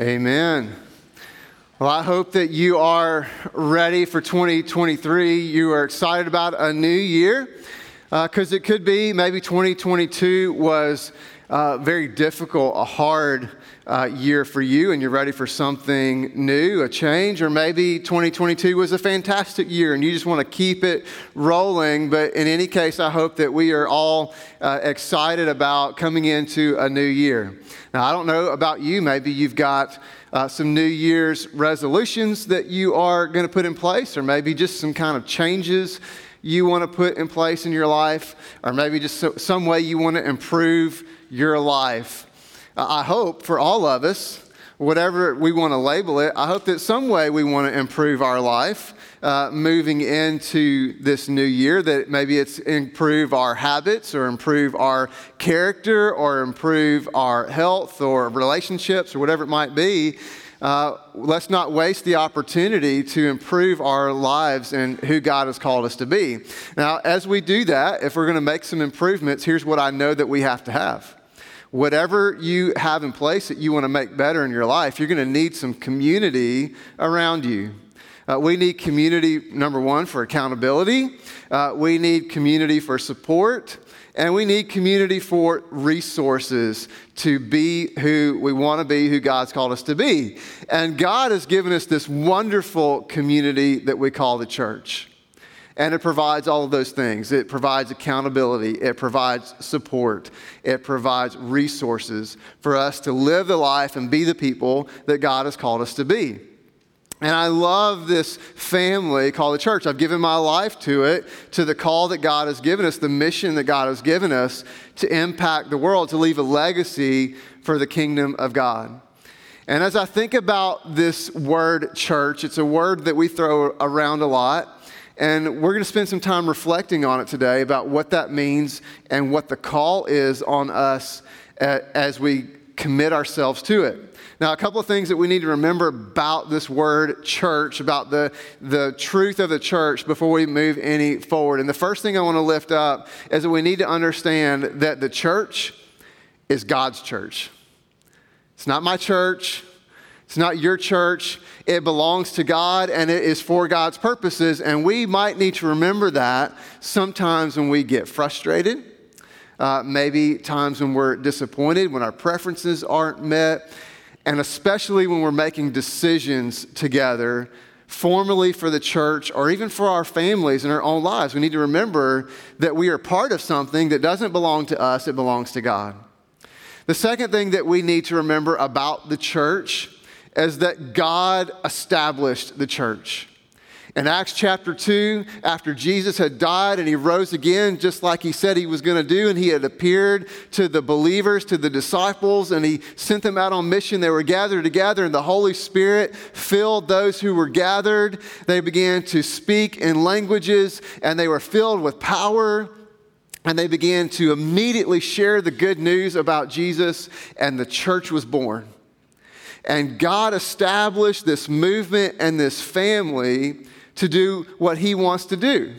Amen. Well, I hope that you are ready for 2023. You are excited about a new year because uh, it could be maybe 2022 was uh, very difficult, a hard uh, year for you, and you're ready for something new, a change, or maybe 2022 was a fantastic year and you just want to keep it rolling. But in any case, I hope that we are all uh, excited about coming into a new year. Now, I don't know about you, maybe you've got uh, some New Year's resolutions that you are going to put in place, or maybe just some kind of changes you want to put in place in your life, or maybe just so, some way you want to improve your life. I hope for all of us, whatever we want to label it, I hope that some way we want to improve our life uh, moving into this new year, that maybe it's improve our habits or improve our character or improve our health or relationships or whatever it might be. Uh, let's not waste the opportunity to improve our lives and who God has called us to be. Now, as we do that, if we're going to make some improvements, here's what I know that we have to have whatever you have in place that you want to make better in your life, you're going to need some community around you. Uh, we need community, number one, for accountability. Uh, we need community for support. And we need community for resources to be who we want to be, who God's called us to be. And God has given us this wonderful community that we call the church. And it provides all of those things. It provides accountability, it provides support, it provides resources for us to live the life and be the people that God has called us to be. And I love this family called the church. I've given my life to it, to the call that God has given us, the mission that God has given us to impact the world, to leave a legacy for the kingdom of God. And as I think about this word church, it's a word that we throw around a lot. And we're going to spend some time reflecting on it today about what that means and what the call is on us as we commit ourselves to it. Now, a couple of things that we need to remember about this word church, about the, the truth of the church before we move any forward. And the first thing I want to lift up is that we need to understand that the church is God's church. It's not my church. It's not your church. It belongs to God and it is for God's purposes. And we might need to remember that sometimes when we get frustrated, uh, maybe times when we're disappointed, when our preferences aren't met, and especially when we're making decisions together formally for the church or even for our families and our own lives. We need to remember that we are part of something that doesn't belong to us, it belongs to God. The second thing that we need to remember about the church as that God established the church. In Acts chapter 2, after Jesus had died and he rose again, just like he said he was going to do, and he had appeared to the believers, to the disciples, and he sent them out on mission. They were gathered together, and the Holy Spirit filled those who were gathered. They began to speak in languages, and they were filled with power. And they began to immediately share the good news about Jesus, and the church was born. And God established this movement and this family to do what He wants to do.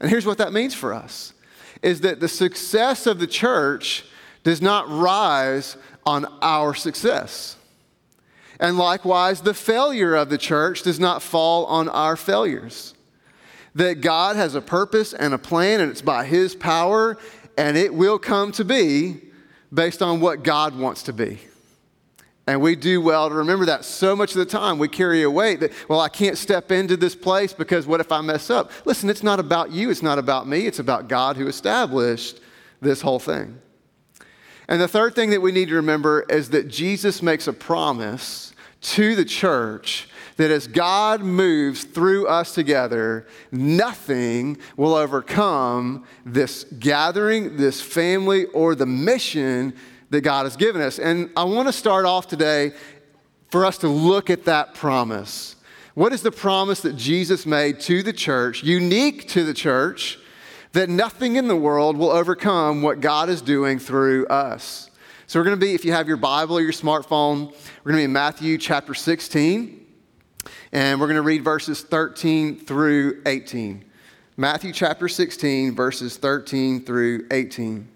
And here's what that means for us is that the success of the church does not rise on our success. And likewise, the failure of the church does not fall on our failures. That God has a purpose and a plan, and it's by His power, and it will come to be based on what God wants to be. And we do well to remember that so much of the time we carry a weight that, well, I can't step into this place because what if I mess up? Listen, it's not about you, it's not about me, it's about God who established this whole thing. And the third thing that we need to remember is that Jesus makes a promise to the church that as God moves through us together, nothing will overcome this gathering, this family, or the mission that God has given us. And I want to start off today for us to look at that promise. What is the promise that Jesus made to the church, unique to the church, that nothing in the world will overcome what God is doing through us? So we're going to be, if you have your Bible or your smartphone, we're going to be in Matthew chapter 16, and we're going to read verses 13 through 18. Matthew chapter 16, verses 13 through 18.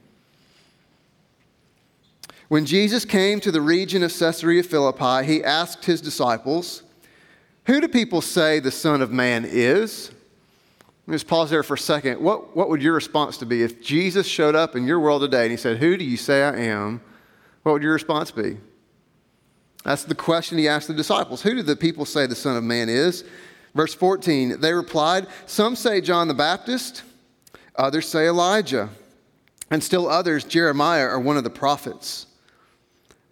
When Jesus came to the region of Caesarea Philippi, he asked his disciples, Who do people say the Son of Man is? Let me just pause there for a second. What, what would your response to be if Jesus showed up in your world today and he said, Who do you say I am? What would your response be? That's the question he asked the disciples. Who do the people say the Son of Man is? Verse 14, they replied, Some say John the Baptist, others say Elijah, and still others, Jeremiah or one of the prophets.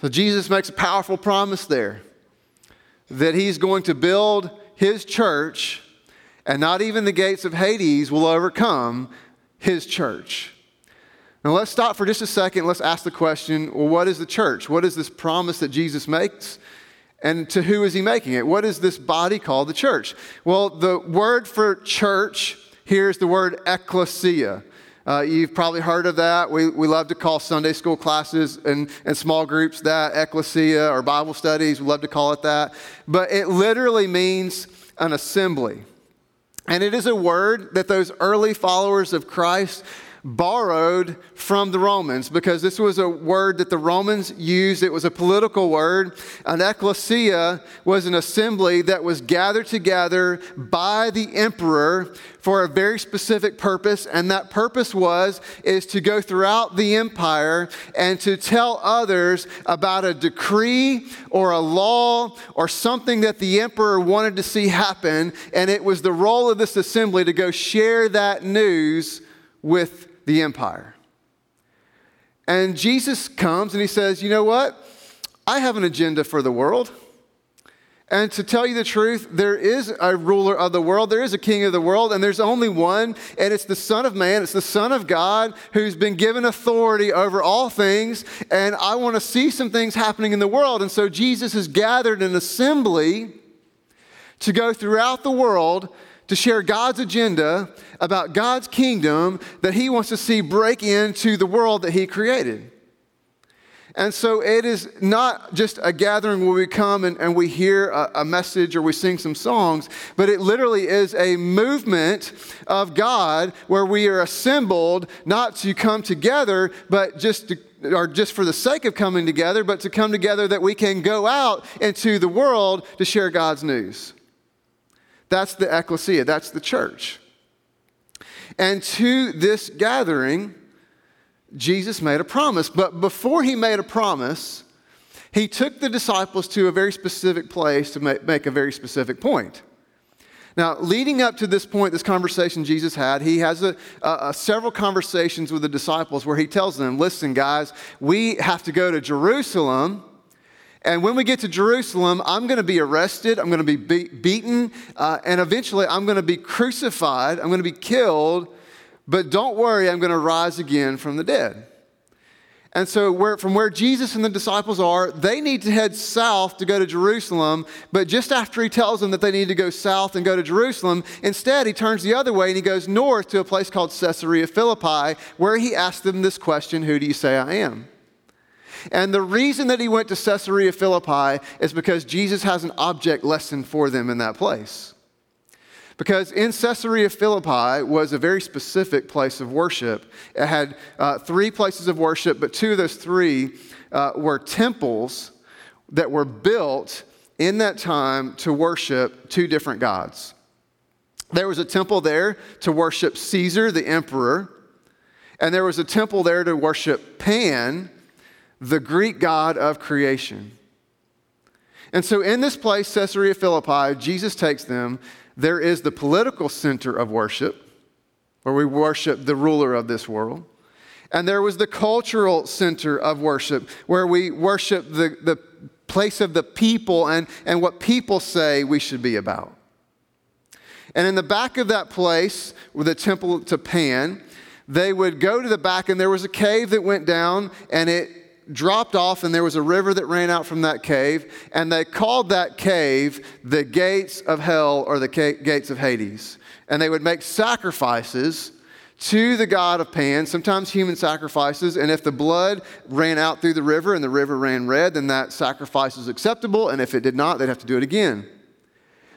So Jesus makes a powerful promise there that he's going to build his church, and not even the gates of Hades will overcome his church. Now, let's stop for just a second. Let's ask the question well, what is the church? What is this promise that Jesus makes? And to who is he making it? What is this body called the church? Well, the word for church here is the word ecclesia. Uh, you've probably heard of that. We, we love to call Sunday school classes and, and small groups that, ecclesia or Bible studies. We love to call it that. But it literally means an assembly. And it is a word that those early followers of Christ borrowed from the Romans because this was a word that the Romans used. It was a political word. An ecclesia was an assembly that was gathered together by the emperor for a very specific purpose and that purpose was is to go throughout the empire and to tell others about a decree or a law or something that the emperor wanted to see happen and it was the role of this assembly to go share that news with the empire. And Jesus comes and he says, You know what? I have an agenda for the world. And to tell you the truth, there is a ruler of the world, there is a king of the world, and there's only one, and it's the Son of Man, it's the Son of God who's been given authority over all things. And I want to see some things happening in the world. And so Jesus has gathered an assembly to go throughout the world to share God's agenda about God's kingdom that He wants to see break into the world that He created. And so it is not just a gathering where we come and, and we hear a, a, message or we sing some songs, but it literally is a movement of God where we are assembled not to come together, but just to, or just for the sake of coming together, but to come together that we can go out into the world to share God's news. That's the ecclesia, that's the church. And to this gathering, Jesus made a promise. But before he made a promise, he took the disciples to a very specific place to make, make a very specific point. Now, leading up to this point, this conversation Jesus had, he has a, a, several conversations with the disciples where he tells them, listen, guys, we have to go to Jerusalem and when we get to Jerusalem, I'm going to be arrested, I'm going to be, be- beaten, uh, and eventually I'm going to be crucified, I'm going to be killed. But don't worry, I'm going to rise again from the dead. And so, where, from where Jesus and the disciples are, they need to head south to go to Jerusalem. But just after he tells them that they need to go south and go to Jerusalem, instead he turns the other way and he goes north to a place called Caesarea Philippi, where he asks them this question Who do you say I am? And the reason that he went to Caesarea Philippi is because Jesus has an object lesson for them in that place. Because in Caesarea Philippi was a very specific place of worship. It had uh, three places of worship, but two of those three uh, were temples that were built in that time to worship two different gods. There was a temple there to worship Caesar, the emperor, and there was a temple there to worship Pan, the Greek God of creation. And so, in this place, Caesarea Philippi, Jesus takes them. There is the political center of worship, where we worship the ruler of this world. And there was the cultural center of worship, where we worship the, the place of the people and, and what people say we should be about. And in the back of that place, with the temple to Pan, they would go to the back, and there was a cave that went down, and it dropped off, and there was a river that ran out from that cave, and they called that cave the gates of hell or the gates of Hades. And they would make sacrifices to the god of Pan, sometimes human sacrifices, and if the blood ran out through the river and the river ran red, then that sacrifice is acceptable, and if it did not, they'd have to do it again.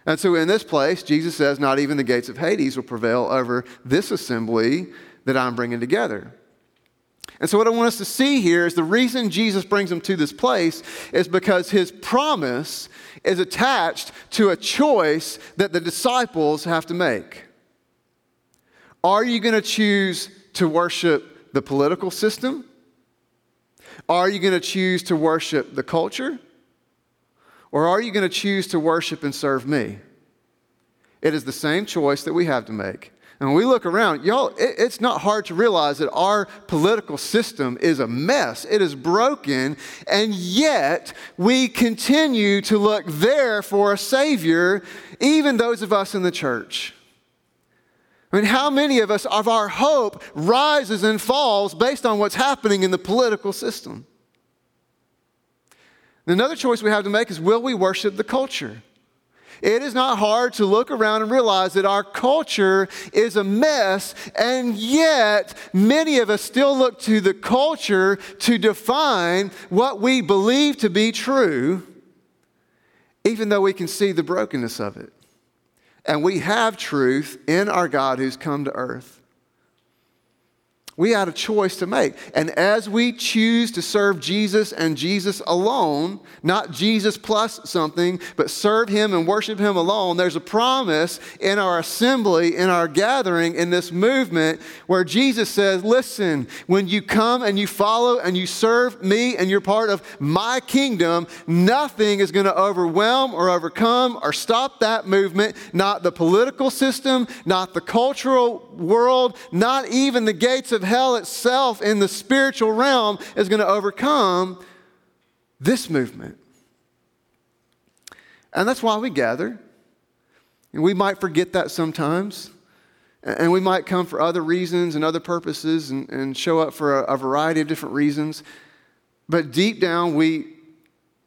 And so in this place, Jesus says, Not even the gates of Hades will prevail over this assembly that I'm bringing together. And so, what I want us to see here is the reason Jesus brings them to this place is because his promise is attached to a choice that the disciples have to make. Are you going to choose to worship the political system? Are you going to choose to worship the culture? Or are you going to choose to worship and serve me? It is the same choice that we have to make. And when we look around, y'all, it, it's not hard to realize that our political system is a mess. It is broken, and yet we continue to look there for a Savior, even those of us in the church. I mean, how many of us, of our hope, rises and falls based on what's happening in the political system? Another choice we have to make is will we worship the culture? It is not hard to look around and realize that our culture is a mess, and yet many of us still look to the culture to define what we believe to be true, even though we can see the brokenness of it. And we have truth in our God who's come to earth. We had a choice to make. And as we choose to serve Jesus and Jesus alone, not Jesus plus something, but serve Him and worship Him alone, there's a promise in our assembly, in our gathering, in this movement where Jesus says, Listen, when you come and you follow and you serve me and you're part of my kingdom, nothing is going to overwhelm or overcome or stop that movement. Not the political system, not the cultural world, not even the gates of hell itself in the spiritual realm is going to overcome this movement. And that's why we gather. And we might forget that sometimes. And we might come for other reasons and other purposes and, and show up for a, a variety of different reasons. But deep down, we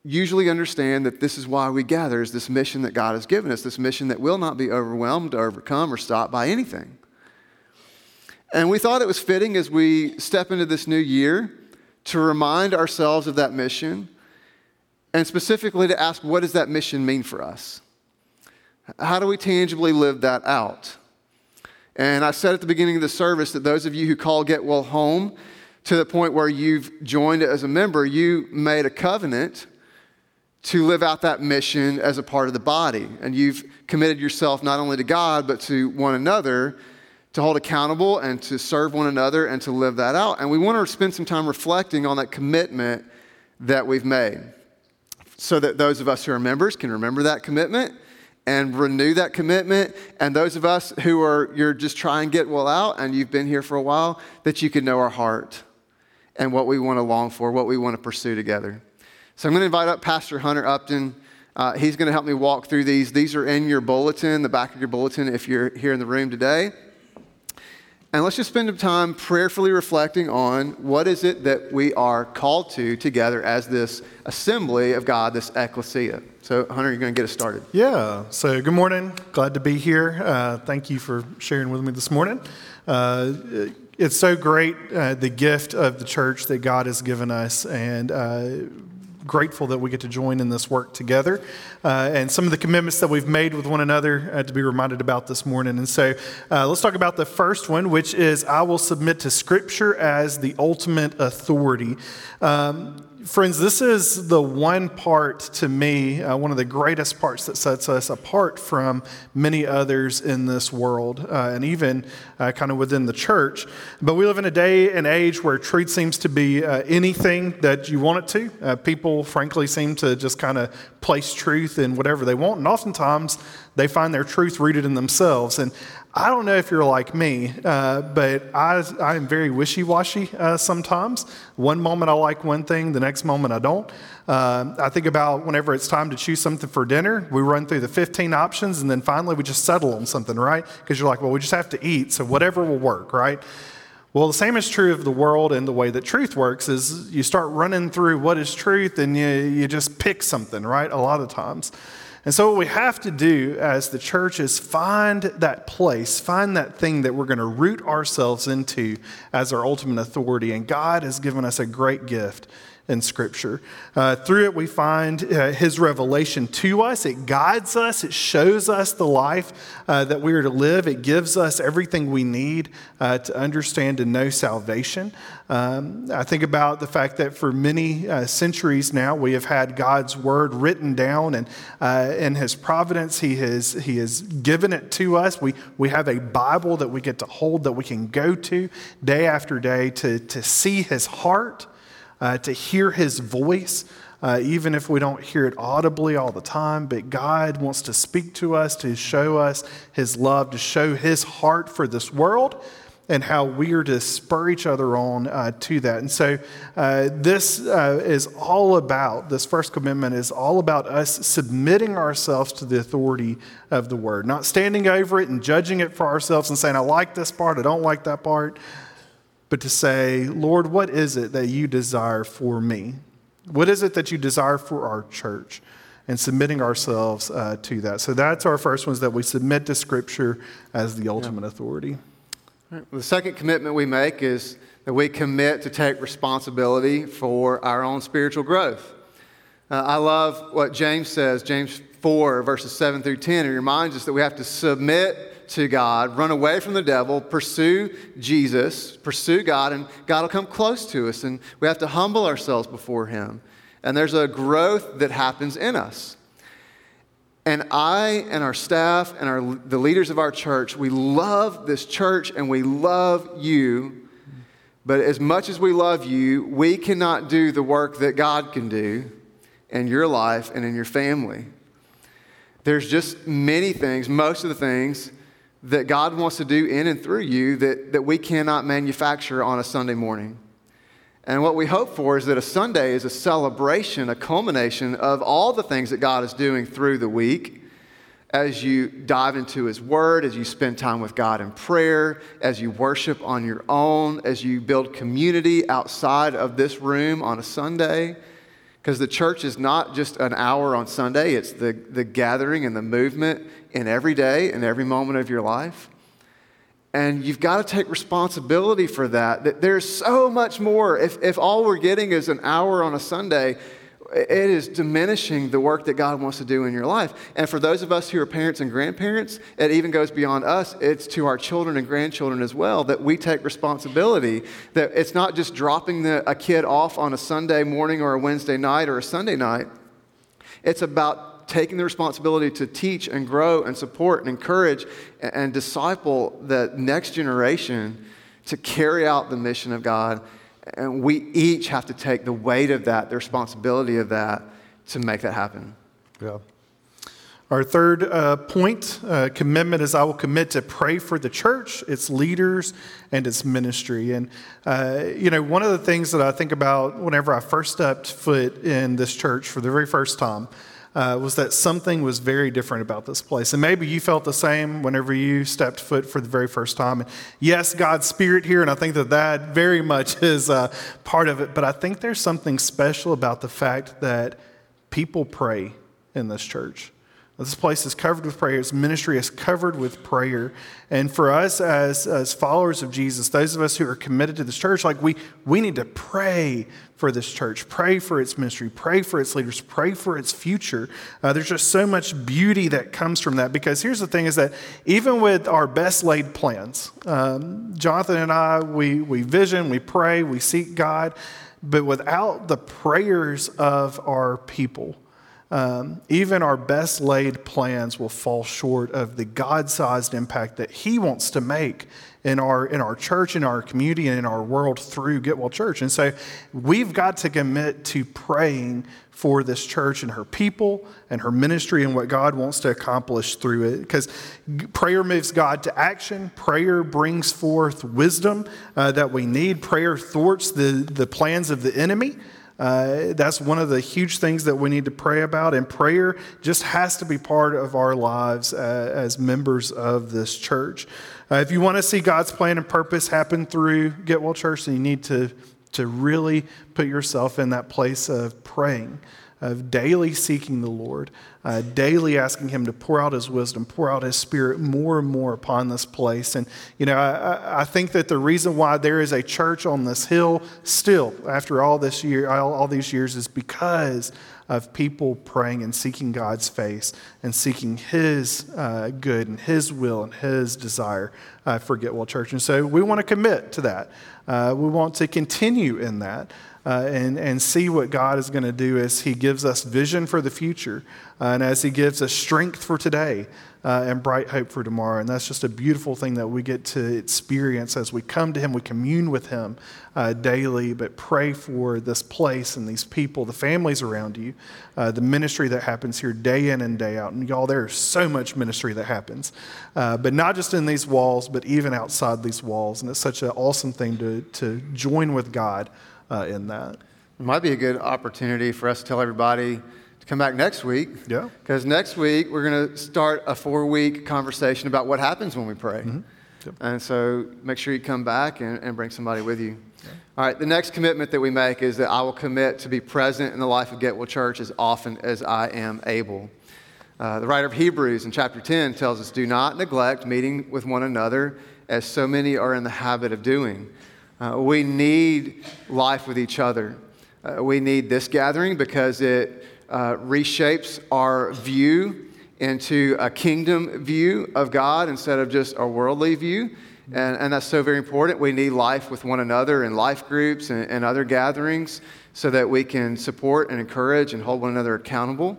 usually understand that this is why we gather is this mission that God has given us, this mission that will not be overwhelmed, or overcome, or stopped by anything. And we thought it was fitting as we step into this new year to remind ourselves of that mission and specifically to ask what does that mission mean for us? How do we tangibly live that out? And I said at the beginning of the service that those of you who call Get Well home to the point where you've joined as a member, you made a covenant to live out that mission as a part of the body. And you've committed yourself not only to God, but to one another to hold accountable and to serve one another and to live that out. And we want to spend some time reflecting on that commitment that we've made so that those of us who are members can remember that commitment and renew that commitment. And those of us who are, you're just trying to get well out and you've been here for a while, that you can know our heart and what we want to long for, what we want to pursue together. So I'm going to invite up Pastor Hunter Upton. Uh, he's going to help me walk through these. These are in your bulletin, the back of your bulletin, if you're here in the room today. And let's just spend some time prayerfully reflecting on what is it that we are called to together as this assembly of God, this ecclesia. So, Hunter, you're going to get us started. Yeah. So, good morning. Glad to be here. Uh, thank you for sharing with me this morning. Uh, it's so great, uh, the gift of the church that God has given us. And uh, grateful that we get to join in this work together uh, and some of the commitments that we've made with one another uh, to be reminded about this morning. And so uh, let's talk about the first one, which is I will submit to Scripture as the ultimate authority. Um, Friends, this is the one part to me, uh, one of the greatest parts that sets us apart from many others in this world, uh, and even uh, kind of within the church. But we live in a day and age where truth seems to be uh, anything that you want it to. Uh, people, frankly, seem to just kind of place truth in whatever they want, and oftentimes they find their truth rooted in themselves. And I don't know if you're like me, uh, but I, I am very wishy washy uh, sometimes. One moment I like one thing, the next moment I don't. Uh, I think about whenever it's time to choose something for dinner, we run through the 15 options and then finally we just settle on something, right? Because you're like, well, we just have to eat, so whatever will work, right? Well, the same is true of the world and the way that truth works is you start running through what is truth and you, you just pick something, right? A lot of times. And so, what we have to do as the church is find that place, find that thing that we're going to root ourselves into as our ultimate authority. And God has given us a great gift in Scripture. Uh, through it, we find uh, His revelation to us. It guides us, it shows us the life uh, that we are to live, it gives us everything we need uh, to understand and know salvation. Um, I think about the fact that for many uh, centuries now, we have had God's Word written down, and uh, in His providence, He has, he has given it to us. We, we have a Bible that we get to hold, that we can go to day after day to, to see His heart uh, to hear his voice, uh, even if we don't hear it audibly all the time. But God wants to speak to us, to show us his love, to show his heart for this world. And how we are to spur each other on uh, to that. And so, uh, this uh, is all about, this first commitment is all about us submitting ourselves to the authority of the word, not standing over it and judging it for ourselves and saying, I like this part, I don't like that part but to say, Lord, what is it that you desire for me? What is it that you desire for our church? And submitting ourselves uh, to that. So that's our first one is that we submit to Scripture as the ultimate yeah. authority. Right. The second commitment we make is that we commit to take responsibility for our own spiritual growth. Uh, I love what James says, James 4, verses 7 through 10. It reminds us that we have to submit to God, run away from the devil, pursue Jesus, pursue God, and God will come close to us. And we have to humble ourselves before Him. And there's a growth that happens in us. And I and our staff and our, the leaders of our church, we love this church and we love you. But as much as we love you, we cannot do the work that God can do in your life and in your family. There's just many things, most of the things that God wants to do in and through you that, that we cannot manufacture on a Sunday morning. And what we hope for is that a Sunday is a celebration, a culmination of all the things that God is doing through the week as you dive into His Word, as you spend time with God in prayer, as you worship on your own, as you build community outside of this room on a Sunday. Because the church is not just an hour on Sunday, it's the, the gathering and the movement in every day and every moment of your life. And you've got to take responsibility for that. That there's so much more. If, if all we're getting is an hour on a Sunday, it is diminishing the work that God wants to do in your life. And for those of us who are parents and grandparents, it even goes beyond us. It's to our children and grandchildren as well that we take responsibility. That it's not just dropping the, a kid off on a Sunday morning or a Wednesday night or a Sunday night. It's about taking the responsibility to teach and grow and support and encourage and, and disciple the next generation to carry out the mission of God and we each have to take the weight of that, the responsibility of that, to make that happen. Yeah. Our third uh, point, uh, commitment, is I will commit to pray for the church, its leaders, and its ministry. And, uh, you know, one of the things that I think about whenever I first stepped foot in this church for the very first time uh, was that something was very different about this place. And maybe you felt the same whenever you stepped foot for the very first time. And yes, God's Spirit here, and I think that that very much is uh, part of it. But I think there's something special about the fact that people pray in this church. This place is covered with prayer. Its ministry is covered with prayer. And for us as, as followers of Jesus, those of us who are committed to this church, like we, we need to pray for this church, pray for its ministry, pray for its leaders, pray for its future. Uh, there's just so much beauty that comes from that. Because here's the thing is that even with our best laid plans, um, Jonathan and I, we, we vision, we pray, we seek God, but without the prayers of our people, um, even our best laid plans will fall short of the God sized impact that He wants to make in our, in our church, in our community, and in our world through Get Well Church. And so we've got to commit to praying for this church and her people and her ministry and what God wants to accomplish through it. Because prayer moves God to action, prayer brings forth wisdom uh, that we need, prayer thwarts the, the plans of the enemy. Uh, that's one of the huge things that we need to pray about, and prayer just has to be part of our lives uh, as members of this church. Uh, if you want to see God's plan and purpose happen through Get Well Church, then you need to, to really put yourself in that place of praying of daily seeking the Lord, uh, daily asking Him to pour out His wisdom, pour out His Spirit more and more upon this place. And, you know, I, I think that the reason why there is a church on this hill still, after all this year, all, all these years, is because of people praying and seeking God's face and seeking His uh, good and His will and His desire uh, for Get Well Church. And so we want to commit to that. Uh, we want to continue in that uh, and, and see what God is going to do as He gives us vision for the future uh, and as He gives us strength for today uh, and bright hope for tomorrow. And that's just a beautiful thing that we get to experience as we come to Him, we commune with Him uh, daily, but pray for this place and these people, the families around you, uh, the ministry that happens here day in and day out. And y'all, there's so much ministry that happens, uh, but not just in these walls, but even outside these walls. And it's such an awesome thing to, to join with God uh, in that. It might be a good opportunity for us to tell everybody to come back next week. Yeah. Because next week we're going to start a four week conversation about what happens when we pray. Mm-hmm. Yep. And so make sure you come back and, and bring somebody with you. Yeah. All right, the next commitment that we make is that I will commit to be present in the life of Getwell Church as often as I am able. Uh, the writer of Hebrews in chapter 10 tells us, Do not neglect meeting with one another as so many are in the habit of doing uh, we need life with each other. Uh, we need this gathering because it uh, reshapes our view into a kingdom view of God instead of just a worldly view. And, and that's so very important. We need life with one another in life groups and, and other gatherings so that we can support and encourage and hold one another accountable.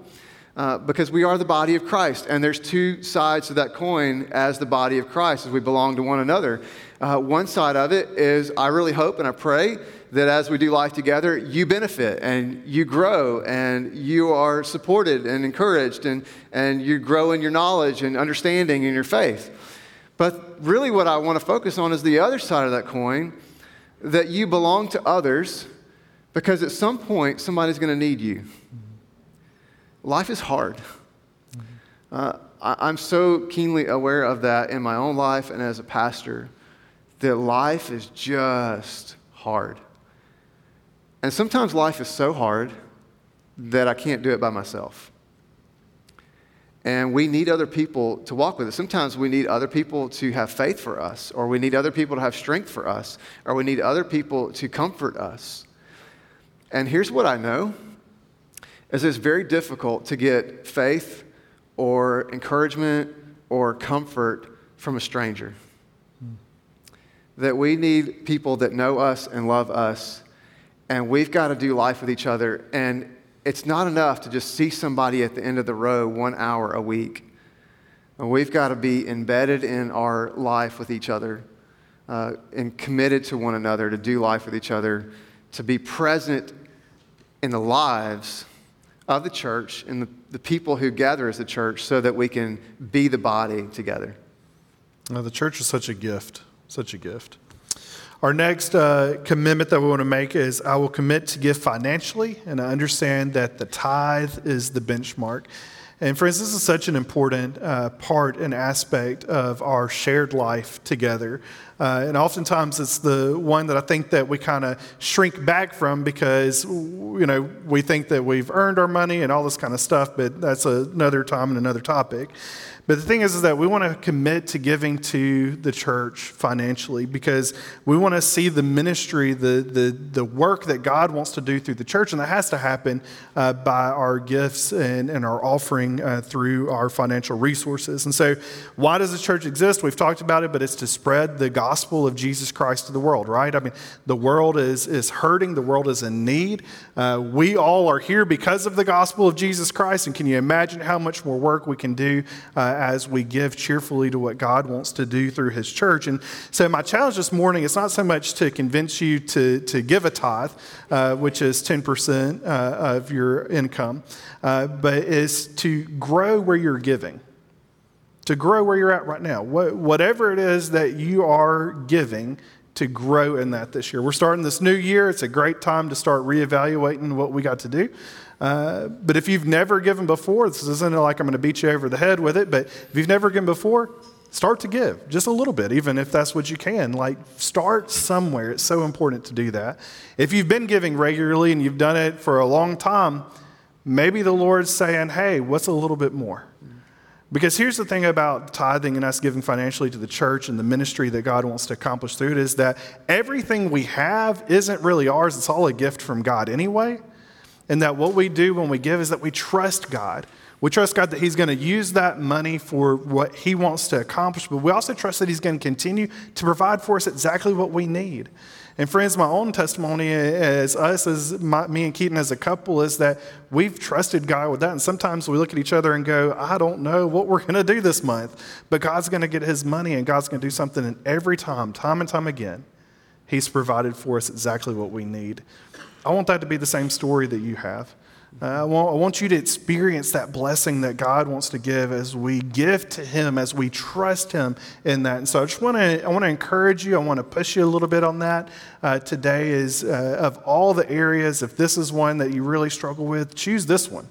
Uh, because we are the body of Christ. And there's two sides to that coin as the body of Christ, as we belong to one another. Uh, one side of it is I really hope and I pray that as we do life together, you benefit and you grow and you are supported and encouraged and, and you grow in your knowledge and understanding in your faith. But really, what I want to focus on is the other side of that coin that you belong to others because at some point somebody's going to need you life is hard. Uh, I, am so keenly aware of that in my own life and as a pastor that life is just hard. And sometimes life is so hard that I can't do it by myself. And we need other people to walk with us. Sometimes we need other people to have faith for us, or we need other people to have strength for us, or we need other people to comfort us. And here's what I know is it's very difficult to get faith or encouragement or comfort from a stranger. That we need people that know us and love us, and we've got to do life with each other. And it's not enough to just see somebody at the end of the row one hour a week. We've got to be embedded in our life with each other uh, and committed to one another to do life with each other, to be present in the lives of the church and the, the people who gather as the church so that we can be the body together. Now, the church is such a gift, such a gift. Our next uh, commitment that we want to make is I will commit to give financially, and I understand that the tithe is the benchmark. And friends, this is such an important uh, part and aspect of our shared life together. Uh, and oftentimes it's the one that I think that we kind of shrink back from because, you know, we think that we've earned our money and all this kind of stuff, but that's another time and another topic. But the thing is, is that we want to commit to giving to the church financially because we want to see the ministry, the, the, the work that God wants to do through the church, and that has to happen uh, by our gifts and, and our offering uh, through our financial resources. And so, why does the church exist? We've talked about it, but it's to spread the gospel of Jesus Christ to the world, right? I mean, the world is, is hurting, the world is in need. Uh, we all are here because of the gospel of Jesus Christ, and can you imagine how much more work we can do? As we give cheerfully to what God wants to do through His church. And so, my challenge this morning is not so much to convince you to, to give a tithe, uh, which is 10% uh, of your income, uh, but is to grow where you're giving. To grow where you're at right now. Whatever it is that you are giving, to grow in that this year. We're starting this new year. It's a great time to start reevaluating what we got to do. Uh, but if you've never given before, this isn't like I'm going to beat you over the head with it, but if you've never given before, start to give just a little bit, even if that's what you can. Like, start somewhere. It's so important to do that. If you've been giving regularly and you've done it for a long time, maybe the Lord's saying, hey, what's a little bit more? Because here's the thing about tithing and us giving financially to the church and the ministry that God wants to accomplish through it is that everything we have isn't really ours, it's all a gift from God anyway. And that what we do when we give is that we trust God. We trust God that He's going to use that money for what He wants to accomplish, but we also trust that He's going to continue to provide for us exactly what we need. And friends, my own testimony as us, as my, me and Keaton as a couple, is that we've trusted God with that. And sometimes we look at each other and go, I don't know what we're going to do this month, but God's going to get His money and God's going to do something. And every time, time and time again, He's provided for us exactly what we need. I want that to be the same story that you have. Uh, I, want, I want you to experience that blessing that God wants to give as we give to Him, as we trust Him in that. And so I just want to I want to encourage you. I want to push you a little bit on that uh, today. Is uh, of all the areas, if this is one that you really struggle with, choose this one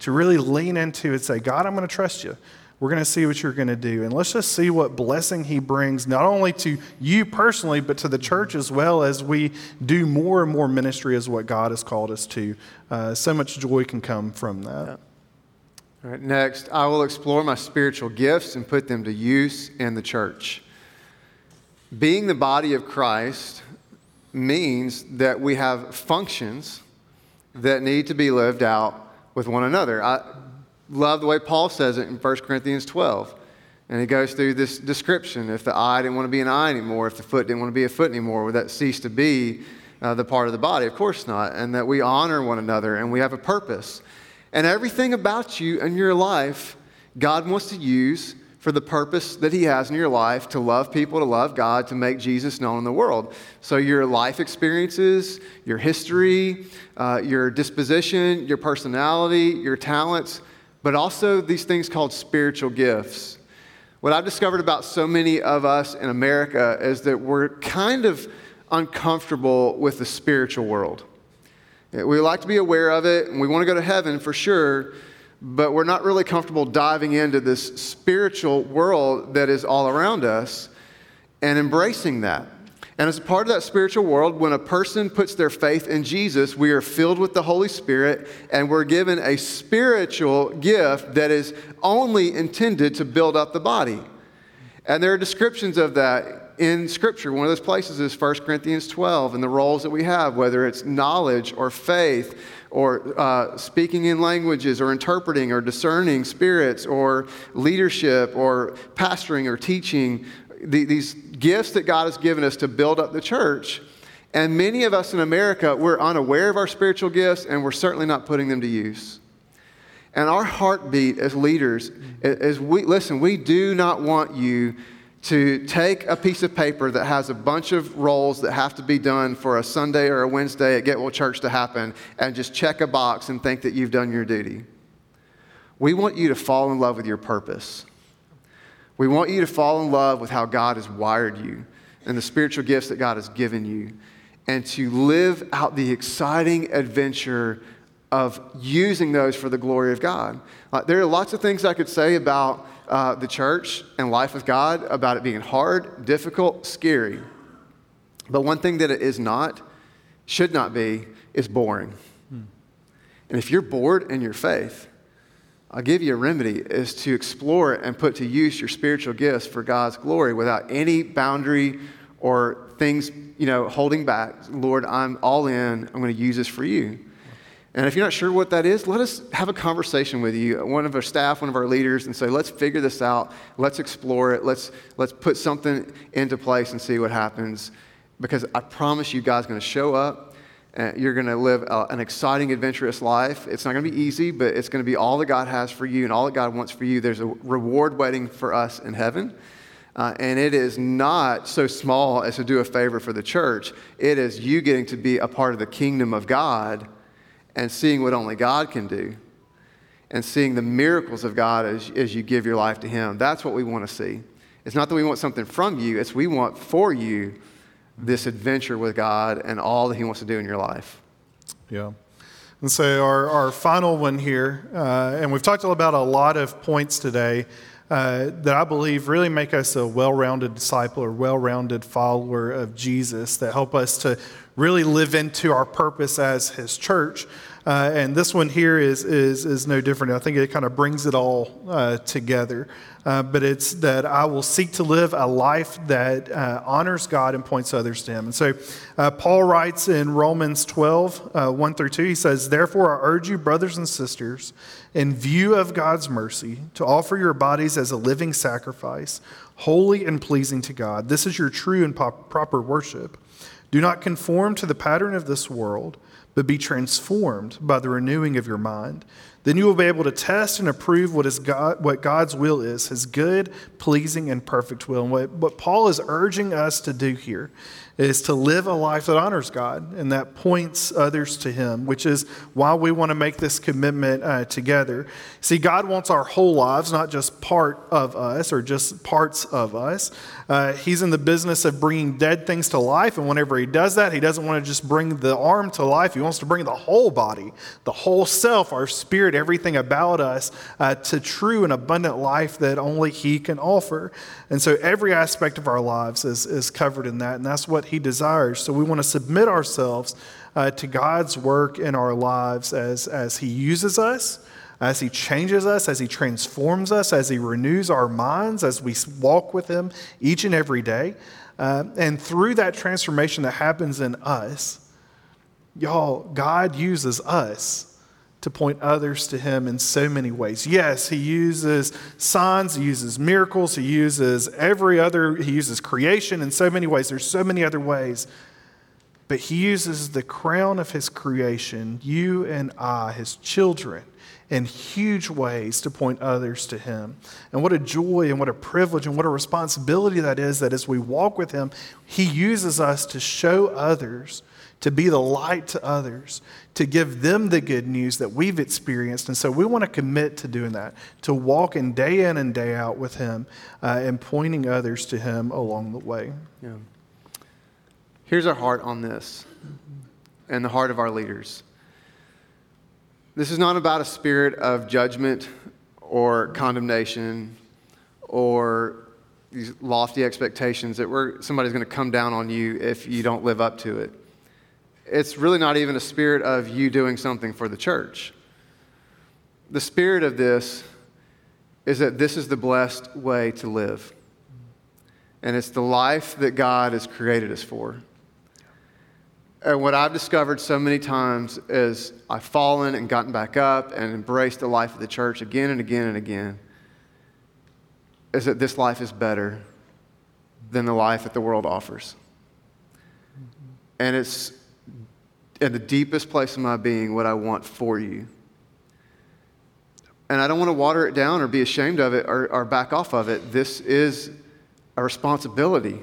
to really lean into and say, God, I'm going to trust you. We're going to see what you're going to do. And let's just see what blessing he brings, not only to you personally, but to the church as well as we do more and more ministry as what God has called us to. Uh, so much joy can come from that. Yeah. All right, next, I will explore my spiritual gifts and put them to use in the church. Being the body of Christ means that we have functions that need to be lived out with one another. I, love the way Paul says it in 1 Corinthians 12. And he goes through this description. If the eye didn't want to be an eye anymore, if the foot didn't want to be a foot anymore, would that cease to be uh, the part of the body? Of course not. And that we honor one another and we have a purpose. And everything about you and your life, God wants to use for the purpose that He has in your life to love people, to love God, to make Jesus known in the world. So, your life experiences, your history, uh, your disposition, your personality, your talents, but also these things called spiritual gifts. What I've discovered about so many of us in America is that we're kind of uncomfortable with the spiritual world. We like to be aware of it and we want to go to heaven for sure, but we're not really comfortable diving into this spiritual world that is all around us and embracing that. And as a part of that spiritual world, when a person puts their faith in Jesus, we are filled with the Holy Spirit and we're given a spiritual gift that is only intended to build up the body. And there are descriptions of that in Scripture. One of those places is 1 Corinthians 12 and the roles that we have, whether it's knowledge or faith or uh, speaking in languages or interpreting or discerning spirits or leadership or pastoring or teaching the, these gifts that God has given us to build up the church. And many of us in America, we're unaware of our spiritual gifts and we're certainly not putting them to use. And our heartbeat as leaders is we, listen, we do not want you to take a piece of paper that has a bunch of roles that have to be done for a Sunday or a Wednesday at Get Well Church to happen and just check a box and think that you've done your duty. We want you to fall in love with your purpose. We want you to fall in love with how God has wired you and the spiritual gifts that God has given you, and to live out the exciting adventure of using those for the glory of God. Uh, there are lots of things I could say about uh, the church and life with God, about it being hard, difficult, scary. But one thing that it is not, should not be, is boring. Hmm. And if you're bored in your faith, I'll give you a remedy is to explore and put to use your spiritual gifts for God's glory without any boundary or things, you know, holding back. Lord, I'm all in. I'm going to use this for you. And if you're not sure what that is, let us have a conversation with you, one of our staff, one of our leaders, and say, let's figure this out. Let's explore it. Let's, let's put something into place and see what happens. Because I promise you, God's going to show up you're going to live a, an exciting, adventurous life. It's not going to be easy, but it's going to be all that God has for you and all that God wants for you. There's a reward waiting for us in heaven. Uh, and it is not so small as to do a favor for the church. It is you getting to be a part of the kingdom of God and seeing what only God can do and seeing the miracles of God as, as you give your life to Him. That's what we want to see. It's not that we want something from you, it's we want for you this adventure with God and all that He wants to do in your life. Yeah. And so, our, our final one here, uh, and we've talked about a lot of points today uh, that I believe really make us a well rounded disciple or well rounded follower of Jesus that help us to really live into our purpose as His church. Uh, and this one here is, is, is no different. I think it kind of brings it all uh, together. Uh, but it's that I will seek to live a life that uh, honors God and points others to Him. And so uh, Paul writes in Romans 12, uh, 1 through 2, he says, Therefore, I urge you, brothers and sisters, in view of God's mercy, to offer your bodies as a living sacrifice, holy and pleasing to God. This is your true and pop- proper worship. Do not conform to the pattern of this world, but be transformed by the renewing of your mind then you will be able to test and approve what, is God, what God's will is, his good, pleasing, and perfect will. And what, what Paul is urging us to do here is to live a life that honors God and that points others to Him, which is why we want to make this commitment uh, together. See, God wants our whole lives, not just part of us or just parts of us. Uh, he's in the business of bringing dead things to life, and whenever He does that, He doesn't want to just bring the arm to life. He wants to bring the whole body, the whole self, our spirit, everything about us uh, to true and abundant life that only He can offer. And so every aspect of our lives is, is covered in that, and that's what what He desires. So we want to submit ourselves uh, to God's work in our lives as, as He uses us, as He changes us, as He transforms us, as He renews our minds, as we walk with Him each and every day. Uh, and through that transformation that happens in us, y'all, God uses us to point others to him in so many ways. Yes, he uses signs, he uses miracles, he uses every other, he uses creation in so many ways. There's so many other ways. But he uses the crown of his creation, you and I, his children, in huge ways to point others to him. And what a joy and what a privilege and what a responsibility that is that as we walk with him, he uses us to show others to be the light to others, to give them the good news that we've experienced. And so we want to commit to doing that, to walk in day in and day out with Him uh, and pointing others to Him along the way. Yeah. Here's our heart on this and the heart of our leaders. This is not about a spirit of judgment or condemnation or these lofty expectations that somebody's going to come down on you if you don't live up to it it's really not even a spirit of you doing something for the church. The spirit of this is that this is the blessed way to live. And it's the life that God has created us for. And what I've discovered so many times is I've fallen and gotten back up and embraced the life of the church again and again and again is that this life is better than the life that the world offers. And it's in the deepest place of my being what I want for you. And I don't want to water it down or be ashamed of it or, or back off of it. This is a responsibility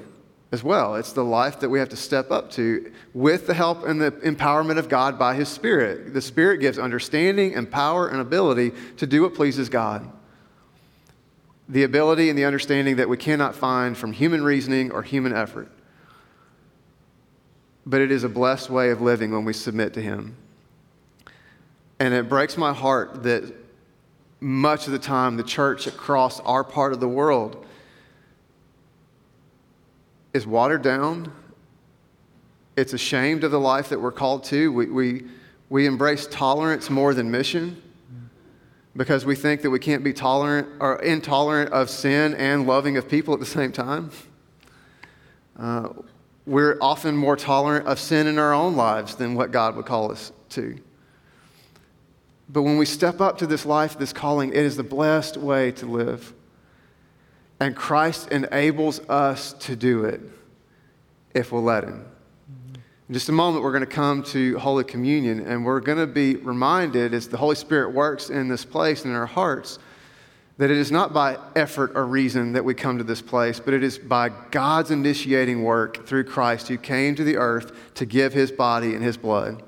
as well. It's the life that we have to step up to with the help and the empowerment of God by His Spirit. The Spirit gives understanding and power and ability to do what pleases God. The ability and the understanding that we cannot find from human reasoning or human effort but it is a blessed way of living when we submit to Him. And it breaks my heart that much of the time the church across our part of the world is watered down. It's ashamed of the life that we're called to. We, we, we embrace tolerance more than mission because we think that we can't be tolerant or intolerant of sin and loving of people at the same time. Uh, we're often more tolerant of sin in our own lives than what God would call us to. But when we step up to this life, this calling, it is the blessed way to live. And Christ enables us to do it if we'll let Him. In just a moment, we're going to come to Holy Communion, and we're going to be reminded as the Holy Spirit works in this place and in our hearts that it is not by effort or reason that we come to this place, but it is by God's initiating work through Christ who came to the earth to give his body and his blood.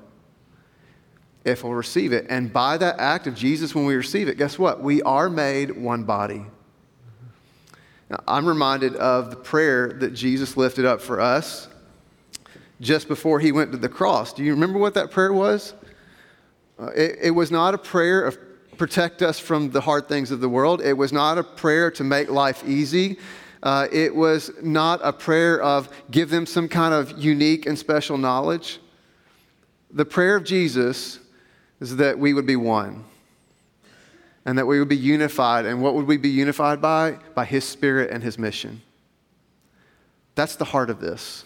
If we'll receive it. And by that act of Jesus, when we receive it, guess what? We are made one body. Now, I'm reminded of the prayer that Jesus lifted up for us just before he went to the cross. Do you remember what that prayer was? Uh, it, it was not a prayer of protect us from the hard things of the world. It was not a prayer to make life easy. Uh, it was not a prayer of give them some kind of unique and special knowledge. The prayer of Jesus is that we would be one and that we would be unified. And what would we be unified by? By His Spirit and His mission. That's the heart of this,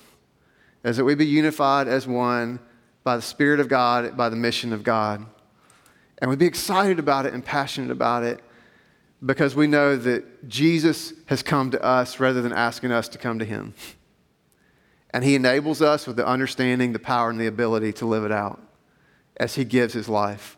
is that we be unified as one by the Spirit of God, by the mission of God. And we'd be excited about it and passionate about it because we know that Jesus has come to us rather than asking us to come to Him. And He enables us with the understanding, the power, and the ability to live it out as He gives His life.